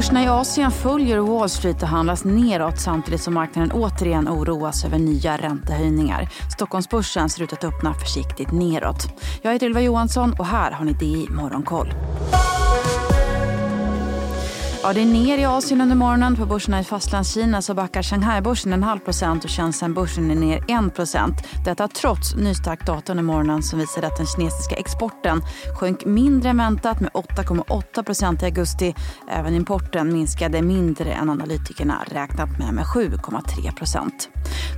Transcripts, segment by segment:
Börserna i Asien följer Wall Street och handlas neråt samtidigt som marknaden återigen oroas över nya räntehöjningar. Stockholmsbörsen ser ut att öppna försiktigt neråt. Jag heter Ylva Johansson och här har ni DI Morgonkoll. Ja, det är ner i Asien under morgonen. På börserna i Fastlandskina så backar Shanghai-börsen en halv procent och Shenzhen-börsen är ner 1 procent. Detta trots nystark data under morgonen som visade att den kinesiska exporten sjönk mindre än väntat med 8,8 procent i augusti. Även importen minskade mindre än analytikerna räknat med med 7,3 procent.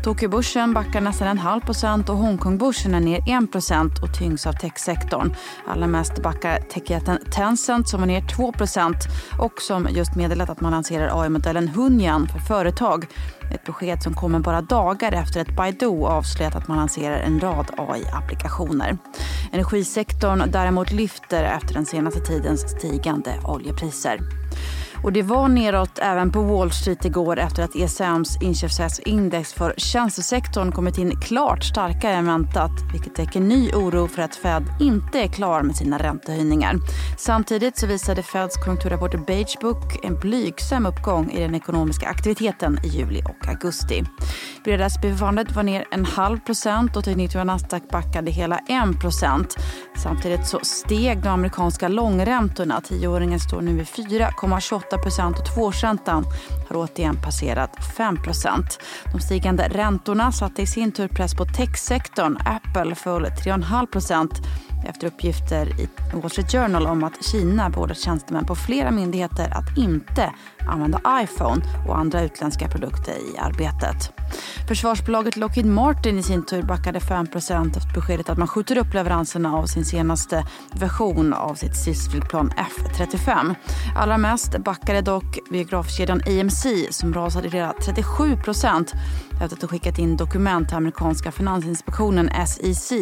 Tokyobörsen backar nästan en halv procent och Hongkongbörsen är ner 1 procent och tyngs av techsektorn. Allra mest backar techjätten Tencent som var ner 2 procent och som just meddelat att man lanserar AI-modellen Hunyan för företag. Ett besked som kommer bara dagar efter att Baidu avslöjat att man lanserar en rad AI-applikationer. Energisektorn däremot lyfter efter den senaste tidens stigande oljepriser. Och det var neråt även på Wall Street igår efter att ECMs inköpschefsindex för tjänstesektorn kommit in klart starkare än väntat vilket väcker ny oro för att Fed inte är klar med sina räntehöjningar. Samtidigt så visade Feds konjunkturrapport Beige Book en blygsam uppgång i den ekonomiska aktiviteten i juli och augusti. Breda SP-fundet var ner en halv procent och tekniktura Nasdaq backade hela en procent. Samtidigt så steg de amerikanska långräntorna. Tioåringen står nu vid 4,28 8 och tvåårsräntan har återigen passerat 5. De stigande räntorna satte i sin tur press på techsektorn. Apple föll 3,5 efter uppgifter i Wall Street Journal om att Kina beordrat tjänstemän på flera myndigheter att inte använda iPhone och andra utländska produkter i arbetet. Försvarsbolaget Lockheed Martin i sin tur backade 5% efter beskedet att man skjuter upp leveranserna av sin senaste version av sitt stridsflygplan F35. Allra mest backade dock biografkedjan AMC som rasade hela 37 efter att ha skickat in dokument till amerikanska finansinspektionen SEC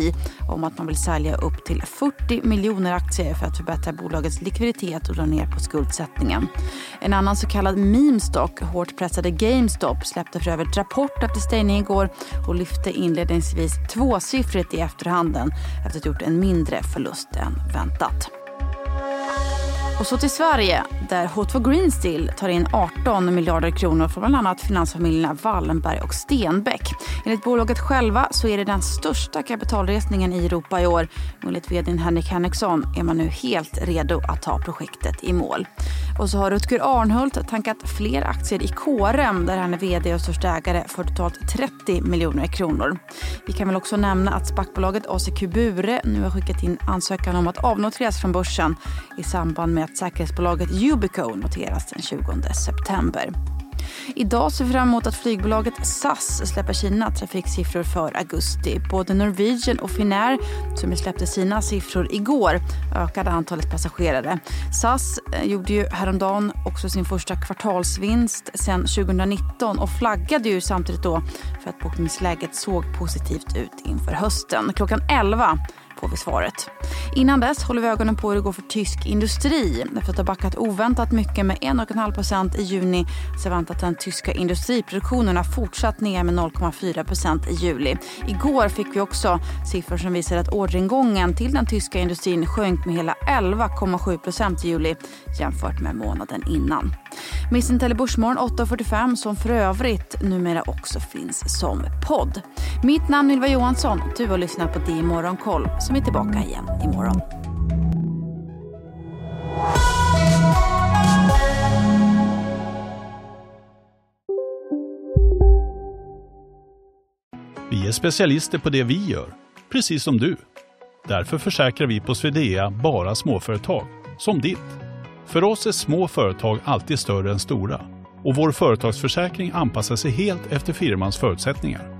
om att man vill sälja upp till 40 miljoner aktier för att förbättra bolagets likviditet och dra ner på skuldsättningen. En annan så kallad meme stock, hårt pressade GameStop, släppte för övrigt rapport efter stängning igår och lyfte inledningsvis tvåsiffrigt i efterhanden efter att ha gjort en mindre förlust än väntat. Och så till Sverige där H2 Green Steel tar in 18 miljarder kronor från bland annat finansfamiljerna Wallenberg och Stenbeck. Enligt bolaget själva så är det den största kapitalresningen i Europa i år. Enligt vd Henrik Henriksson är man nu helt redo att ta projektet i mål. Och så har Rutger Arnhult tankat fler aktier i KRM där han är vd och största ägare för totalt 30 miljoner kronor. Vi kan väl också nämna att SPAC-bolaget ACQ Bure nu har skickat in ansökan om att avnoteras från börsen i samband med att säkerhetsbolaget Yubico noteras den 20 september. Idag ser vi fram emot att flygbolaget SAS släpper sina trafiksiffror för augusti. Både Norwegian och Finnair, som släppte sina siffror igår, ökade antalet passagerare. SAS eh, gjorde ju häromdagen också sin första kvartalsvinst sedan 2019 och flaggade ju samtidigt då för att bokningsläget såg positivt ut inför hösten. Klockan 11 får vi svaret. Innan dess håller vi ögonen på hur det går för tysk industri. Efter att ha backat oväntat mycket med 1,5% i juni så väntat den tyska industriproduktionen har fortsatt ner med 0,4% i juli. Igår fick vi också siffror som visar att orderingången till den tyska industrin sjönk med hela 11,7% i juli jämfört med månaden innan. Missintelli Börsmorgon 8.45 som för övrigt numera också finns som podd. Mitt namn är Ylva Johansson. Du har lyssnat på DI Morgonkoll som är tillbaka igen imorgon. Vi är specialister på det vi gör, precis som du. Därför försäkrar vi på Swedea bara småföretag, som ditt. För oss är små företag alltid större än stora och vår företagsförsäkring anpassar sig helt efter firmans förutsättningar.